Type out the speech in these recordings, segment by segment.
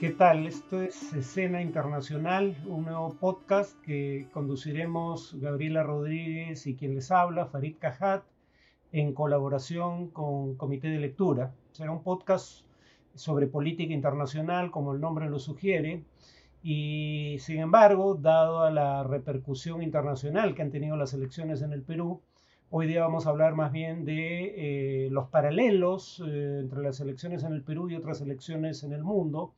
¿Qué tal? Esto es Escena Internacional, un nuevo podcast que conduciremos Gabriela Rodríguez y quien les habla, Farid Cajat, en colaboración con Comité de Lectura. Será un podcast sobre política internacional, como el nombre lo sugiere, y sin embargo, dado a la repercusión internacional que han tenido las elecciones en el Perú, hoy día vamos a hablar más bien de eh, los paralelos eh, entre las elecciones en el Perú y otras elecciones en el mundo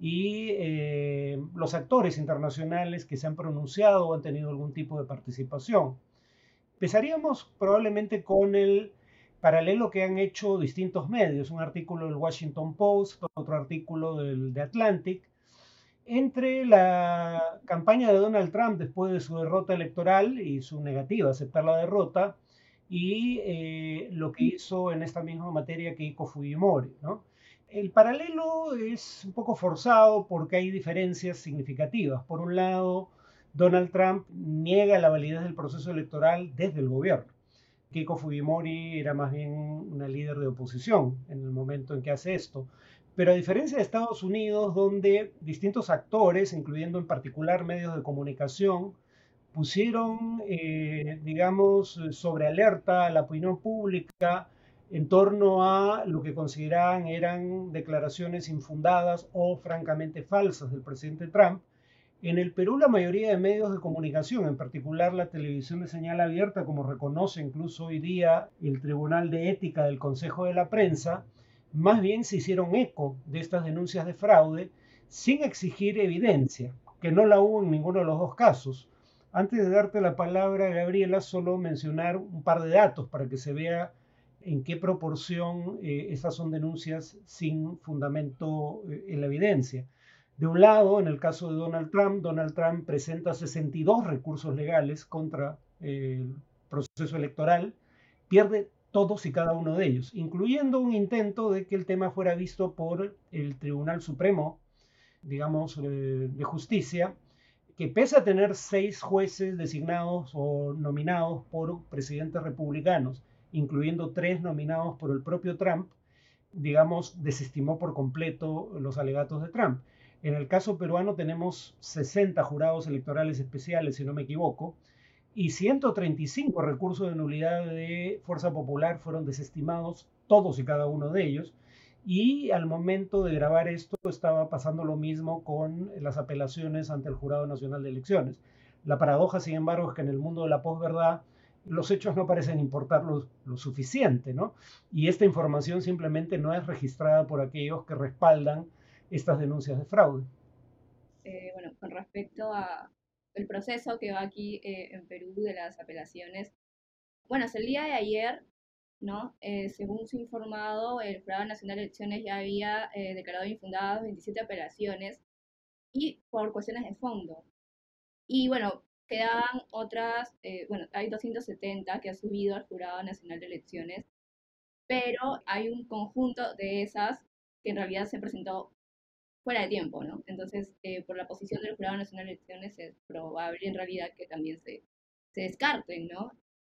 y eh, los actores internacionales que se han pronunciado o han tenido algún tipo de participación. Empezaríamos probablemente con el paralelo que han hecho distintos medios, un artículo del Washington Post, otro artículo del The Atlantic, entre la campaña de Donald Trump después de su derrota electoral y su negativa a aceptar la derrota, y eh, lo que hizo en esta misma materia Keiko Fujimori. ¿no? El paralelo es un poco forzado porque hay diferencias significativas. Por un lado, Donald Trump niega la validez del proceso electoral desde el gobierno. Keiko Fujimori era más bien una líder de oposición en el momento en que hace esto. Pero a diferencia de Estados Unidos, donde distintos actores, incluyendo en particular medios de comunicación, pusieron, eh, digamos, sobre alerta a la opinión pública en torno a lo que consideraban eran declaraciones infundadas o francamente falsas del presidente Trump. En el Perú la mayoría de medios de comunicación, en particular la televisión de señal abierta, como reconoce incluso hoy día el Tribunal de Ética del Consejo de la Prensa, más bien se hicieron eco de estas denuncias de fraude sin exigir evidencia, que no la hubo en ninguno de los dos casos. Antes de darte la palabra, Gabriela, solo mencionar un par de datos para que se vea en qué proporción eh, estas son denuncias sin fundamento eh, en la evidencia. De un lado, en el caso de Donald Trump, Donald Trump presenta 62 recursos legales contra eh, el proceso electoral, pierde todos y cada uno de ellos, incluyendo un intento de que el tema fuera visto por el Tribunal Supremo, digamos, de justicia, que pese a tener seis jueces designados o nominados por presidentes republicanos, incluyendo tres nominados por el propio Trump, digamos, desestimó por completo los alegatos de Trump. En el caso peruano tenemos 60 jurados electorales especiales, si no me equivoco, y 135 recursos de nulidad de Fuerza Popular fueron desestimados, todos y cada uno de ellos. Y al momento de grabar esto estaba pasando lo mismo con las apelaciones ante el Jurado Nacional de Elecciones. La paradoja, sin embargo, es que en el mundo de la posverdad los hechos no parecen importar lo, suficiente, ¿no? Y esta información simplemente no es registrada por aquellos que respaldan estas denuncias de fraude. Eh, bueno, con respecto a el proceso que va aquí eh, en Perú de las apelaciones, bueno, hasta el día de ayer, ¿no? Eh, según se informado, el Jurado Nacional de Elecciones ya había declarado infundadas 27 apelaciones y por cuestiones de fondo. Y bueno, quedaban otras, eh, bueno, hay 270 que ha subido al Jurado Nacional de Elecciones, pero hay un conjunto de esas que en realidad se presentó fuera de tiempo, ¿no? Entonces, eh, por la posición del Jurado Nacional de Elecciones es probable en realidad que también se, se descarten, ¿no?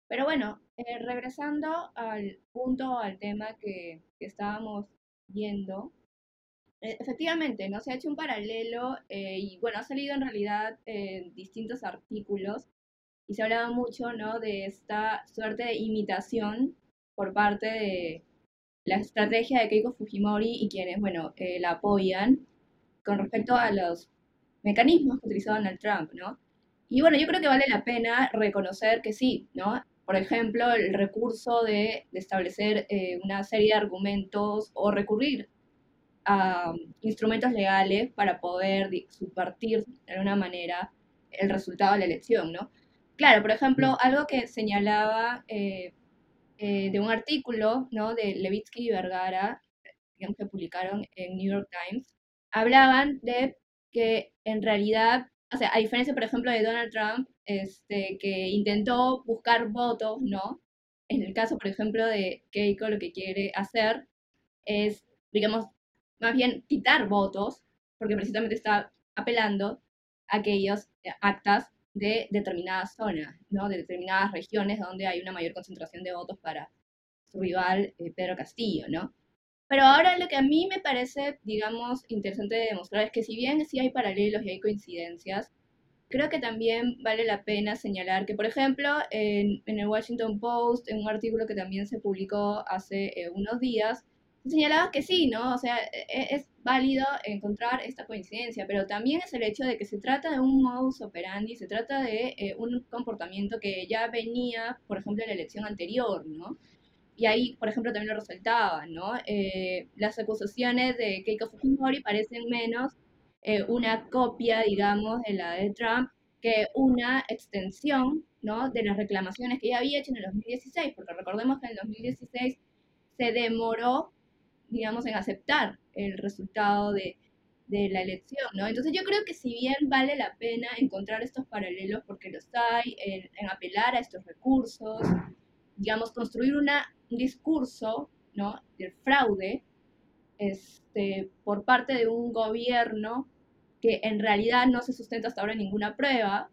Pero bueno, eh, regresando al punto, al tema que, que estábamos viendo, efectivamente, ¿no? Se ha hecho un paralelo eh, y bueno, ha salido en realidad en distintos artículos y se hablaba mucho, ¿no? De esta suerte de imitación por parte de la estrategia de Keiko Fujimori y quienes, bueno, eh, la apoyan con respecto a los mecanismos que utilizó Donald Trump, ¿no? Y bueno, yo creo que vale la pena reconocer que sí, ¿no? Por ejemplo, el recurso de, establecer eh, una serie de argumentos o recurrir instrumentos legales para poder subvertir de alguna manera el resultado de la elección, ¿no? Claro, por ejemplo, algo que señalaba eh, eh, de un artículo, ¿no? De Levitsky y Vergara, digamos, que publicaron en New York Times, hablaban de que en realidad, o sea, a diferencia, por ejemplo, de Donald Trump, este, que intentó buscar votos, ¿no? En el caso, por ejemplo, de Keiko, lo que quiere hacer es, digamos, más bien quitar votos, porque precisamente está apelando a aquellos actas de determinadas zonas, ¿no? de determinadas regiones donde hay una mayor concentración de votos para su rival eh, Pedro Castillo. ¿no? Pero ahora lo que a mí me parece, digamos, interesante de demostrar es que si bien sí hay paralelos y hay coincidencias, creo que también vale la pena señalar que, por ejemplo, en, el Washington Post, en un artículo que también se publicó hace eh, unos días, señalaba que sí, ¿no? O sea, e, e, es, válido encontrar esta coincidencia, pero también es el hecho de que se trata de un modus operandi, se trata de eh, un comportamiento que ya venía, por ejemplo, en la elección anterior, ¿no? Y ahí, por ejemplo, también lo resaltaba, ¿no? Eh, las acusaciones de Keiko Fujimori parecen menos eh, una copia, digamos, de la de Trump que una extensión, ¿no? De las reclamaciones que ya había hecho en el 2016, porque recordemos que en el 2016 se demoró, digamos, en aceptar el resultado de, la elección, ¿no? Entonces yo creo que si bien vale la pena encontrar estos paralelos, porque los hay, en, apelar a estos recursos, digamos, construir una, un discurso, ¿no? Del fraude, este, por parte de un gobierno que en realidad no se sustenta hasta ahora en ninguna prueba,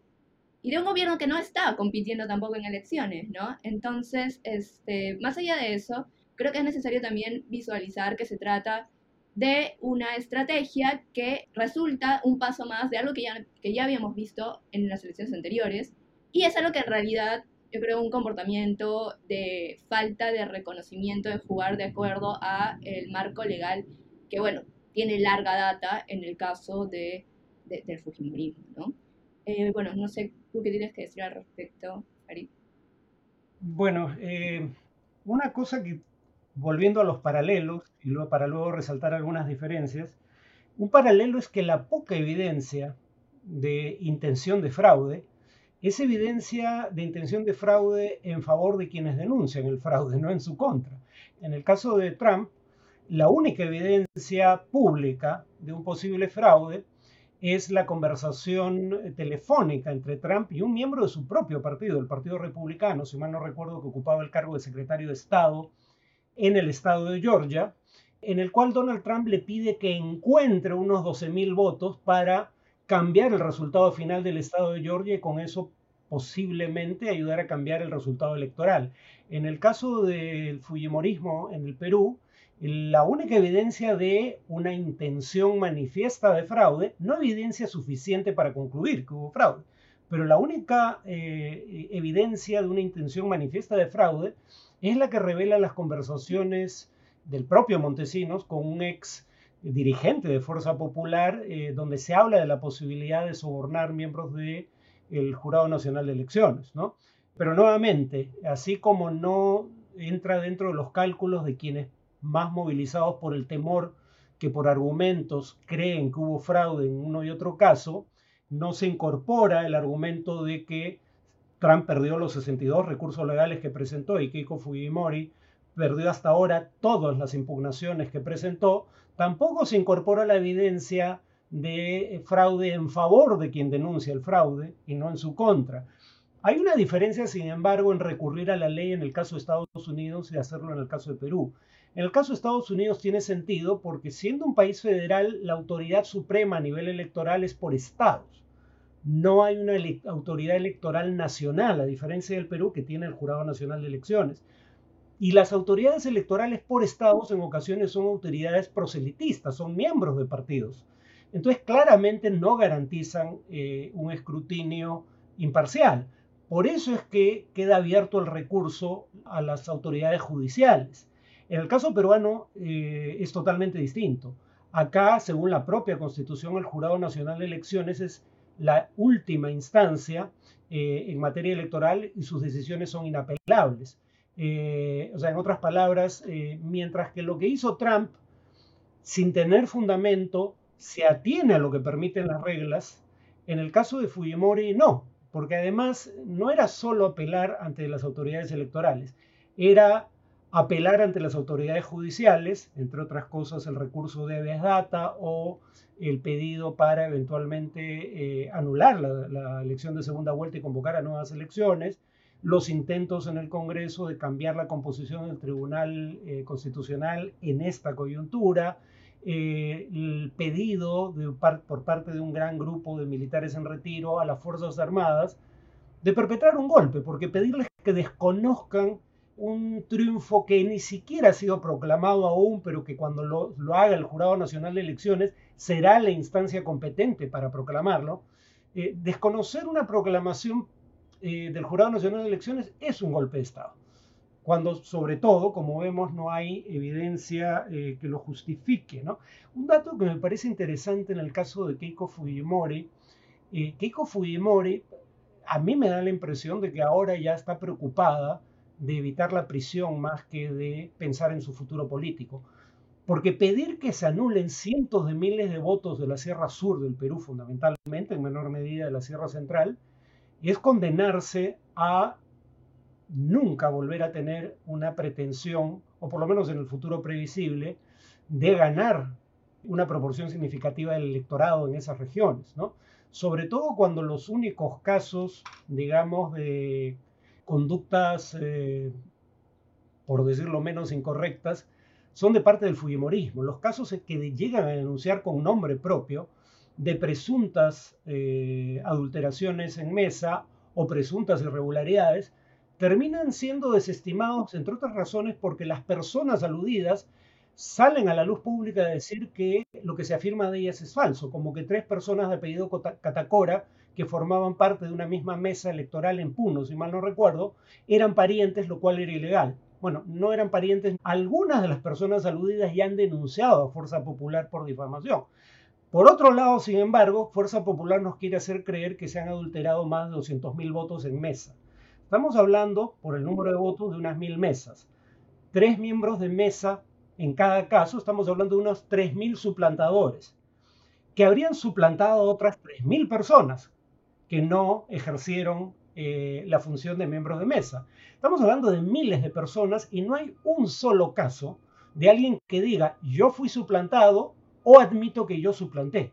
y de un gobierno que no está compitiendo tampoco en elecciones, ¿no? Entonces, este, más allá de eso, creo que es necesario también visualizar que se trata de una estrategia que resulta un paso más de algo que ya, que ya habíamos visto en las elecciones anteriores, y es algo que en realidad yo creo un comportamiento de falta de reconocimiento de jugar de acuerdo a el marco legal que bueno tiene larga data en el caso de, del Fujimorismo ¿no? Eh, bueno no sé tú qué tienes que decir al respecto Ari bueno eh, una cosa que volviendo a los paralelos y luego para luego resaltar algunas diferencias un paralelo es que la poca evidencia de intención de fraude es evidencia de intención de fraude en favor de quienes denuncian el fraude, no en su contra. En el caso de Trump, la única evidencia pública de un posible fraude es la conversación telefónica entre Trump y un miembro de su propio partido, el Partido Republicano, si mal no recuerdo que ocupaba el cargo de secretario de Estado en el estado de Georgia, en el cual Donald Trump le pide que encuentre unos 12.000 votos para cambiar el resultado final del estado de Georgia y con eso posiblemente ayudar a cambiar el resultado electoral. En el caso del Fujimorismo en el Perú, la única evidencia de una intención manifiesta de fraude, no evidencia suficiente para concluir que hubo fraude, pero la única eh, evidencia de una intención manifiesta de fraude es la que revela las conversaciones del propio Montesinos con un ex dirigente de Fuerza Popular, eh, donde se habla de la posibilidad de sobornar miembros del el Jurado Nacional de Elecciones, ¿no? Pero nuevamente, así como no entra dentro de los cálculos de quienes más movilizados por el temor que por argumentos creen que hubo fraude en uno y otro caso, no se incorpora el argumento de que Trump perdió los 62 recursos legales que presentó y Keiko Fujimori perdió hasta ahora todas las impugnaciones que presentó, tampoco se incorpora la evidencia de fraude en favor de quien denuncia el fraude y no en su contra. Hay una diferencia, sin embargo, en recurrir a la ley en el caso de Estados Unidos y hacerlo en el caso de Perú. En el caso de Estados Unidos tiene sentido porque siendo un país federal, la autoridad suprema a nivel electoral es por estados. No hay una autoridad electoral nacional, a diferencia del Perú que tiene el Jurado Nacional de Elecciones. Y las autoridades electorales por estados en ocasiones son autoridades proselitistas, son miembros de partidos. Entonces claramente no garantizan eh, un escrutinio imparcial. Por eso es que queda abierto el recurso a las autoridades judiciales. En el caso peruano eh, es totalmente distinto. Acá, según la propia Constitución, el Jurado Nacional de Elecciones es la última instancia eh, en materia electoral y sus decisiones son inapelables. Eh, o sea, en otras palabras, eh, mientras que lo que hizo Trump, sin tener fundamento, se atiene a lo que permiten las reglas, en el caso de Fujimori no, porque además no era solo apelar ante las autoridades electorales, era apelar ante las autoridades judiciales, entre otras cosas el recurso de habeas data o el pedido para eventualmente eh, anular la, elección de segunda vuelta y convocar a nuevas elecciones, los intentos en el Congreso de cambiar la composición del Tribunal eh, Constitucional en esta coyuntura, eh, el pedido por parte de un gran grupo de militares en retiro a las Fuerzas Armadas de perpetrar un golpe, porque pedirles que desconozcan un triunfo que ni siquiera ha sido proclamado aún, pero que cuando lo, haga el Jurado Nacional de Elecciones será la instancia competente para proclamarlo. Eh, desconocer una proclamación eh, del Jurado Nacional de Elecciones es un golpe de Estado, cuando sobre todo, como vemos, no hay evidencia eh, que lo justifique. Un dato que me parece interesante en el caso de Keiko Fujimori, Keiko Fujimori a mí me da la impresión de que ahora ya está preocupada de evitar la prisión más que de pensar en su futuro político. Porque pedir que se anulen cientos de miles de votos de la Sierra Sur del Perú, fundamentalmente, en menor medida de la Sierra Central, es condenarse a nunca volver a tener una pretensión, o por lo menos en el futuro previsible, de ganar una proporción significativa del electorado en esas regiones, ¿no? Sobre todo cuando los únicos casos, digamos, de conductas, eh, por decirlo menos, incorrectas, son de parte del Fujimorismo. Los casos que llegan a denunciar con nombre propio de presuntas eh, adulteraciones en mesa o presuntas irregularidades terminan siendo desestimados, entre otras razones, porque las personas aludidas salen a la luz pública a decir que lo que se afirma de ellas es falso, como que tres personas de apellido Catacora que formaban parte de una misma mesa electoral en Puno, si mal no recuerdo, eran parientes, lo cual era ilegal. Bueno, no eran parientes. Algunas de las personas aludidas ya han denunciado a Fuerza Popular por difamación. Por otro lado, sin embargo, Fuerza Popular nos quiere hacer creer que se han adulterado más de 200.000 votos en mesa. Estamos hablando, por el número de votos, de unas mil mesas. Tres miembros de mesa en cada caso, estamos hablando de unos 3.000 suplantadores, que habrían suplantado a otras 3.000 personas que no ejercieron eh, la función de miembros de mesa. Estamos hablando de miles de personas y no hay un solo caso de alguien que diga yo fui suplantado o admito que yo suplanté,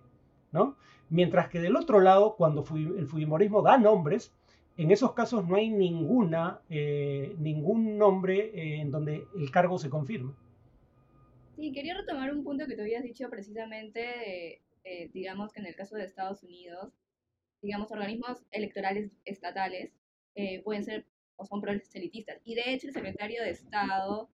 ¿no? Mientras que del otro lado, cuando el Fujimorismo da nombres, en esos casos no hay ninguna, eh, ningún nombre eh, en donde el cargo se confirme. Sí, quería retomar un punto que te habías dicho precisamente, eh, digamos que en el caso de Estados Unidos, digamos, organismos electorales estatales eh, pueden ser o son proselitistas. Y de hecho el secretario de Estado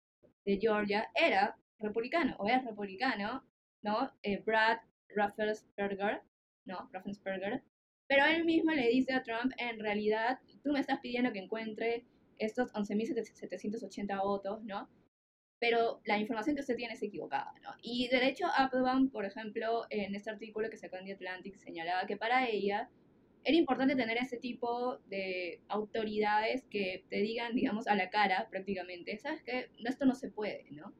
de Georgia era republicano, o es republicano, ¿no? Eh, Brad Raffensperger, ¿no? Raffensperger. Pero él mismo le dice a Trump, en realidad, tú me estás pidiendo que encuentre estos 11.780 votos, ¿no? Pero la información que usted tiene es equivocada, ¿no? Y de hecho, Applebaum, por ejemplo, en este artículo que sacó en The Atlantic, señalaba que para ella era importante tener ese tipo de autoridades que te digan, digamos, a la cara prácticamente, ¿sabes qué? Esto no se puede, ¿no?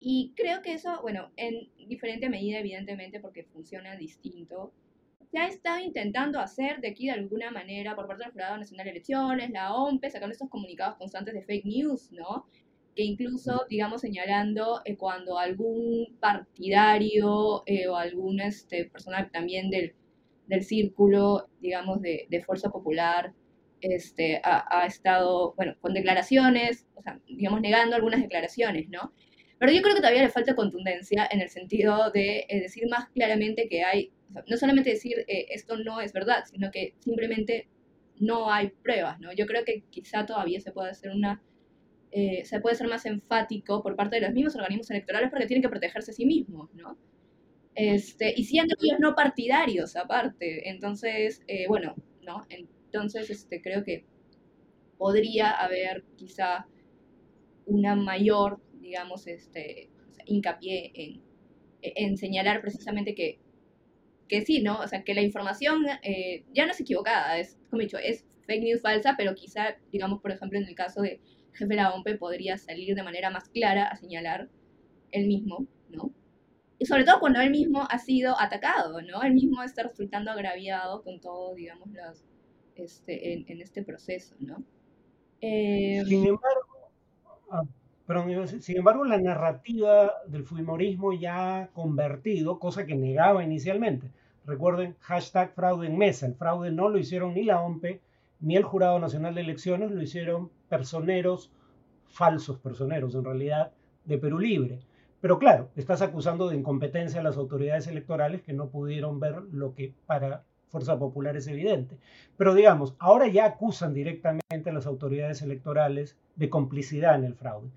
Y creo que eso, bueno, en diferente medida, evidentemente, porque funciona distinto, se ha estado intentando hacer de aquí de alguna manera por parte del Jurado Nacional de Elecciones, la OMP, sacando estos comunicados constantes de fake news, ¿no? Que incluso, digamos, señalando eh, cuando algún partidario eh, o alguna este, persona también del, del círculo, digamos, de, de Fuerza Popular, este, ha, ha, estado, bueno, con declaraciones, o sea, digamos, negando algunas declaraciones, ¿no? Pero yo creo que todavía le falta contundencia en el sentido de eh, decir más claramente que hay, no solamente decir esto no es verdad, sino que simplemente no hay pruebas, ¿no? Yo creo que quizá todavía se puede hacer una eh, se puede ser más enfático por parte de los mismos organismos electorales porque tienen que protegerse a sí mismos, ¿no? Este, y siendo ellos no partidarios aparte. Entonces, eh, bueno, ¿no? Entonces, este, creo que podría haber quizá una mayor, digamos, este, hincapié en, en señalar precisamente que, que sí, ¿no? O sea, que la información eh, ya no es equivocada, es, como he dicho, es fake news falsa, pero quizá, digamos, por ejemplo, en el caso de jefe de la OMP podría salir de manera más clara a señalar él mismo, ¿no? Y sobre todo cuando él mismo ha sido atacado, ¿no? Él mismo está resultando agraviado con todo, digamos, los, este, en, este proceso, ¿no? Eh, sin embargo, ah, sin embargo, la narrativa del Fujimorismo ya ha convertido, cosa que negaba inicialmente. Recuerden, hashtag fraude en mesa. El fraude no lo hicieron ni la OMP ni el Jurado Nacional de Elecciones, lo hicieron personeros, falsos personeros en realidad, de Perú Libre. Pero claro, estás acusando de incompetencia a las autoridades electorales que no pudieron ver lo que para Fuerza Popular es evidente. Pero digamos, ahora ya acusan directamente a las autoridades electorales de complicidad en el fraude.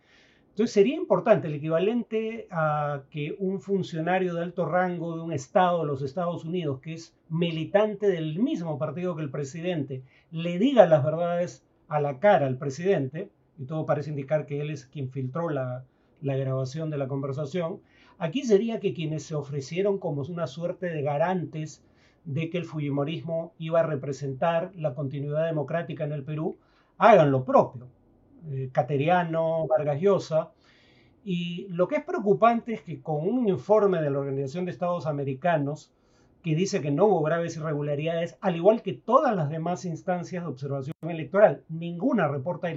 Entonces sería importante el equivalente a que un funcionario de alto rango de un estado de los Estados Unidos, que es militante del mismo partido que el presidente, le diga las verdades a la cara al presidente, y todo parece indicar que él es quien filtró la, grabación de la conversación, aquí sería que quienes se ofrecieron como una suerte de garantes de que el Fujimorismo iba a representar la continuidad democrática en el Perú, hagan lo propio. Eh, Cateriano, Vargas Llosa. Y lo que es preocupante es que con un informe de la Organización de Estados Americanos que dice que no hubo graves irregularidades, al igual que todas las demás instancias de observación electoral, ninguna reporta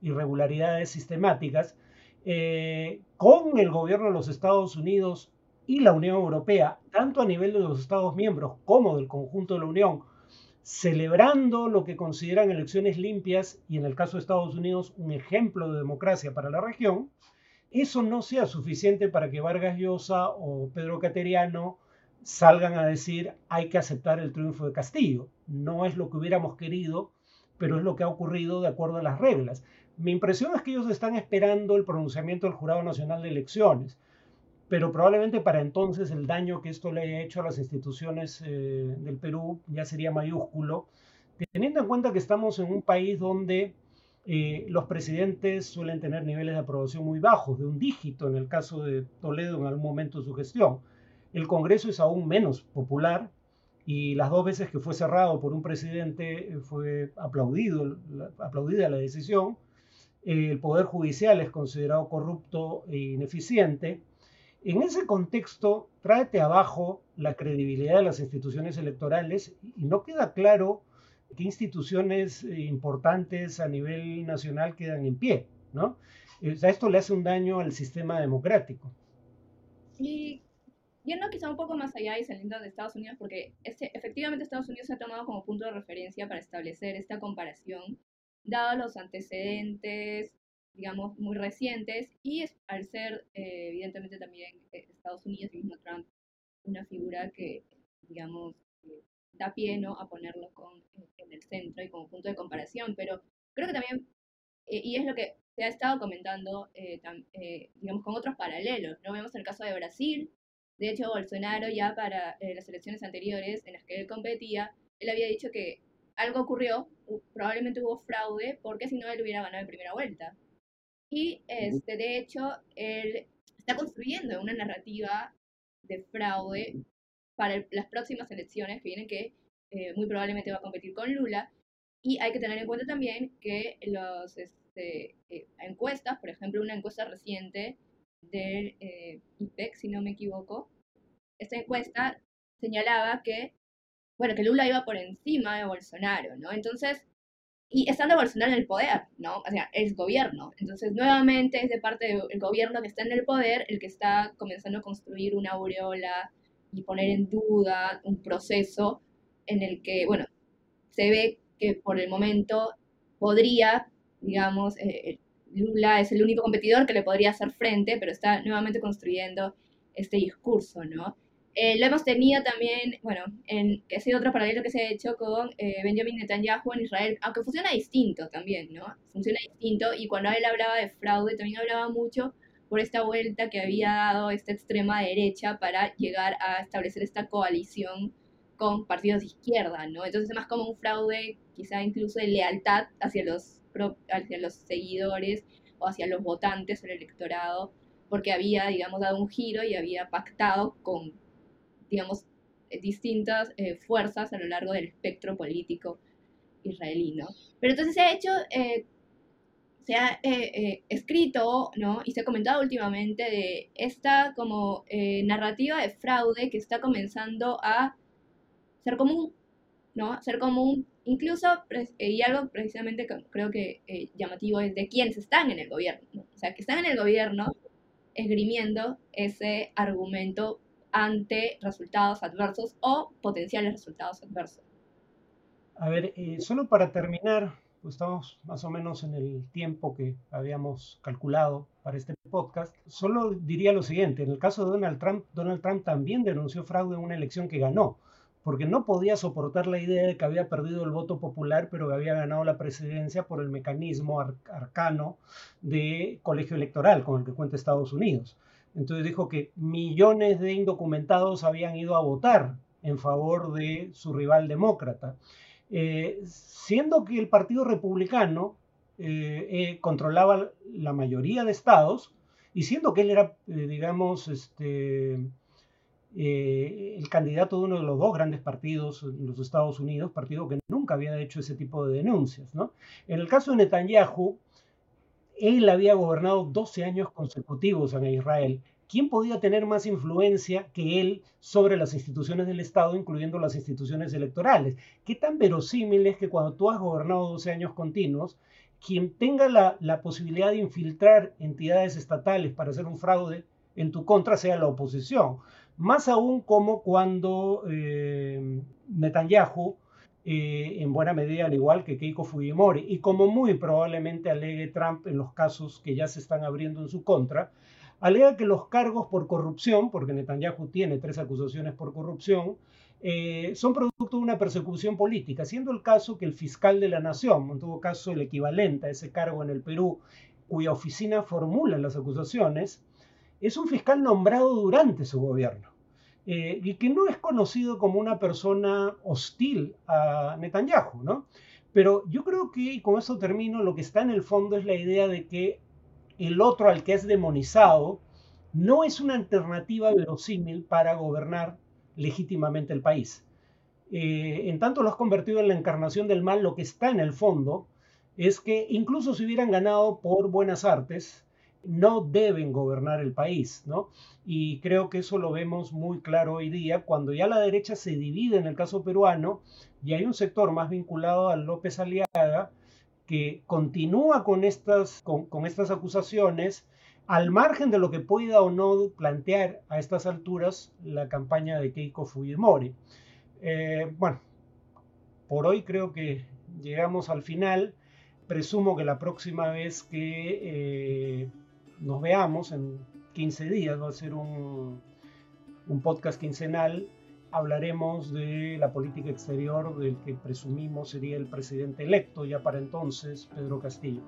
irregularidades sistemáticas, eh, con el gobierno de los Estados Unidos y la Unión Europea, tanto a nivel de los Estados miembros como del conjunto de la Unión, celebrando lo que consideran elecciones limpias y en el caso de Estados Unidos un ejemplo de democracia para la región, eso no sea suficiente para que Vargas Llosa o Pedro Cateriano salgan a decir hay que aceptar el triunfo de Castillo. No es lo que hubiéramos querido, pero es lo que ha ocurrido de acuerdo a las reglas. Mi impresión es que ellos están esperando el pronunciamiento del Jurado Nacional de Elecciones pero probablemente para entonces el daño que esto le haya hecho a las instituciones eh, del Perú ya sería mayúsculo, teniendo en cuenta que estamos en un país donde eh, los presidentes suelen tener niveles de aprobación muy bajos, de un dígito en el caso de Toledo en algún momento de su gestión. El Congreso es aún menos popular y las dos veces que fue cerrado por un presidente eh, fue aplaudido, aplaudida la decisión. El Poder Judicial es considerado corrupto e ineficiente en ese contexto, tráete abajo la credibilidad de las instituciones electorales y no queda claro qué instituciones eh, importantes a nivel nacional quedan en pie, ¿no? Esto le hace un daño al sistema democrático. Y yendo quizá un poco más allá y saliendo de Estados Unidos, porque este, efectivamente Estados Unidos se ha tomado como punto de referencia para establecer esta comparación, dado los antecedentes digamos, muy recientes y es, al ser eh, evidentemente también eh, Estados Unidos y mismo Trump una figura que, digamos, eh, da pie ¿no? a ponerlo con, en el centro y como punto de comparación, pero creo que también, y es lo que se ha estado comentando, digamos, con otros paralelos, ¿no? Vemos el caso de Brasil, de hecho, Bolsonaro ya para las elecciones anteriores en las que él competía, él había dicho que algo ocurrió, probablemente hubo fraude, porque si no él hubiera ganado en primera vuelta. Y este, de hecho, él está construyendo una narrativa de fraude para las próximas elecciones que vienen, que eh, muy probablemente va a competir con Lula. Y hay que tener en cuenta también que las este, eh, encuestas, por ejemplo, una encuesta reciente del eh, IPEC, si no me equivoco, esta encuesta señalaba que, bueno, que Lula iba por encima de Bolsonaro, ¿no? Entonces, y estando Bolsonaro en el poder, ¿no? O sea, es gobierno. Entonces, nuevamente es de parte del gobierno que está en el poder el que está comenzando a construir una aureola y poner en duda un proceso en el que, bueno, se ve que por el momento podría, digamos, eh, eh, Lula es el único competidor que le podría hacer frente, pero está nuevamente construyendo este discurso, ¿no? Eh, lo hemos tenido también, bueno, en, que ha sido otro paralelo que se ha hecho con eh, Benjamin Netanyahu en Israel, aunque funciona distinto también, ¿no? Funciona distinto y cuando él hablaba de fraude también hablaba mucho por esta vuelta que había dado esta extrema derecha para llegar a establecer esta coalición con partidos de izquierda, ¿no? Entonces es más como un fraude quizá incluso de lealtad hacia los, hacia los seguidores o hacia los votantes o el electorado, porque había, digamos, dado un giro y había pactado con digamos, eh, distintas eh, fuerzas a lo largo del espectro político israelí, ¿no? Pero entonces se ha hecho, eh, se ha escrito, ¿no? Y se ha comentado últimamente de esta como narrativa de fraude que está comenzando a ser común, ¿no? Ser común, incluso, y algo precisamente creo que llamativo es de quienes están en el gobierno, ¿no? O sea, que están en el gobierno esgrimiendo ese argumento ante resultados adversos o potenciales resultados adversos. A ver, eh, solo para terminar, pues estamos más o menos en el tiempo que habíamos calculado para este podcast. Solo diría lo siguiente, en el caso de Donald Trump, Donald Trump también denunció fraude en una elección que ganó, porque no podía soportar la idea de que había perdido el voto popular, pero que había ganado la presidencia por el mecanismo arcano de colegio electoral con el que cuenta Estados Unidos. Entonces dijo que millones de indocumentados habían ido a votar en favor de su rival demócrata, eh, siendo que el Partido Republicano eh, eh, controlaba la mayoría de estados y siendo que él era, digamos, este, el candidato de uno de los dos grandes partidos en los Estados Unidos, partido que nunca había hecho ese tipo de denuncias. En el caso de Netanyahu, él había gobernado 12 años consecutivos en Israel. ¿Quién podía tener más influencia que él sobre las instituciones del Estado, incluyendo las instituciones electorales? ¿Qué tan verosímil es que cuando tú has gobernado 12 años continuos, quien tenga la, posibilidad de infiltrar entidades estatales para hacer un fraude en tu contra sea la oposición? Más aún como cuando eh, Netanyahu eh, en buena medida al igual que Keiko Fujimori, y como muy probablemente alegue Trump en los casos que ya se están abriendo en su contra, alega que los cargos por corrupción, porque Netanyahu tiene tres acusaciones por corrupción, eh, son producto de una persecución política, siendo el caso que el fiscal de la nación, en todo caso el equivalente a ese cargo en el Perú, cuya oficina formula las acusaciones, es un fiscal nombrado durante su gobierno. Eh, y que no es conocido como una persona hostil a Netanyahu, ¿no? Pero yo creo que, y con eso termino, lo que está en el fondo es la idea de que el otro al que es demonizado no es una alternativa verosímil para gobernar legítimamente el país. Eh, en tanto lo has convertido en la encarnación del mal, lo que está en el fondo es que incluso si hubieran ganado por buenas artes, no deben gobernar el país, ¿no? Y creo que eso lo vemos muy claro hoy día, cuando ya la derecha se divide en el caso peruano y hay un sector más vinculado a López Aliaga que continúa con estas, con, estas acusaciones al margen de lo que pueda o no plantear a estas alturas la campaña de Keiko Fujimori. Eh, bueno, por hoy creo que llegamos al final. Presumo que la próxima vez que eh, nos veamos en 15 días, va a ser un, un podcast quincenal, hablaremos de la política exterior del que presumimos sería el presidente electo ya para entonces, Pedro Castillo.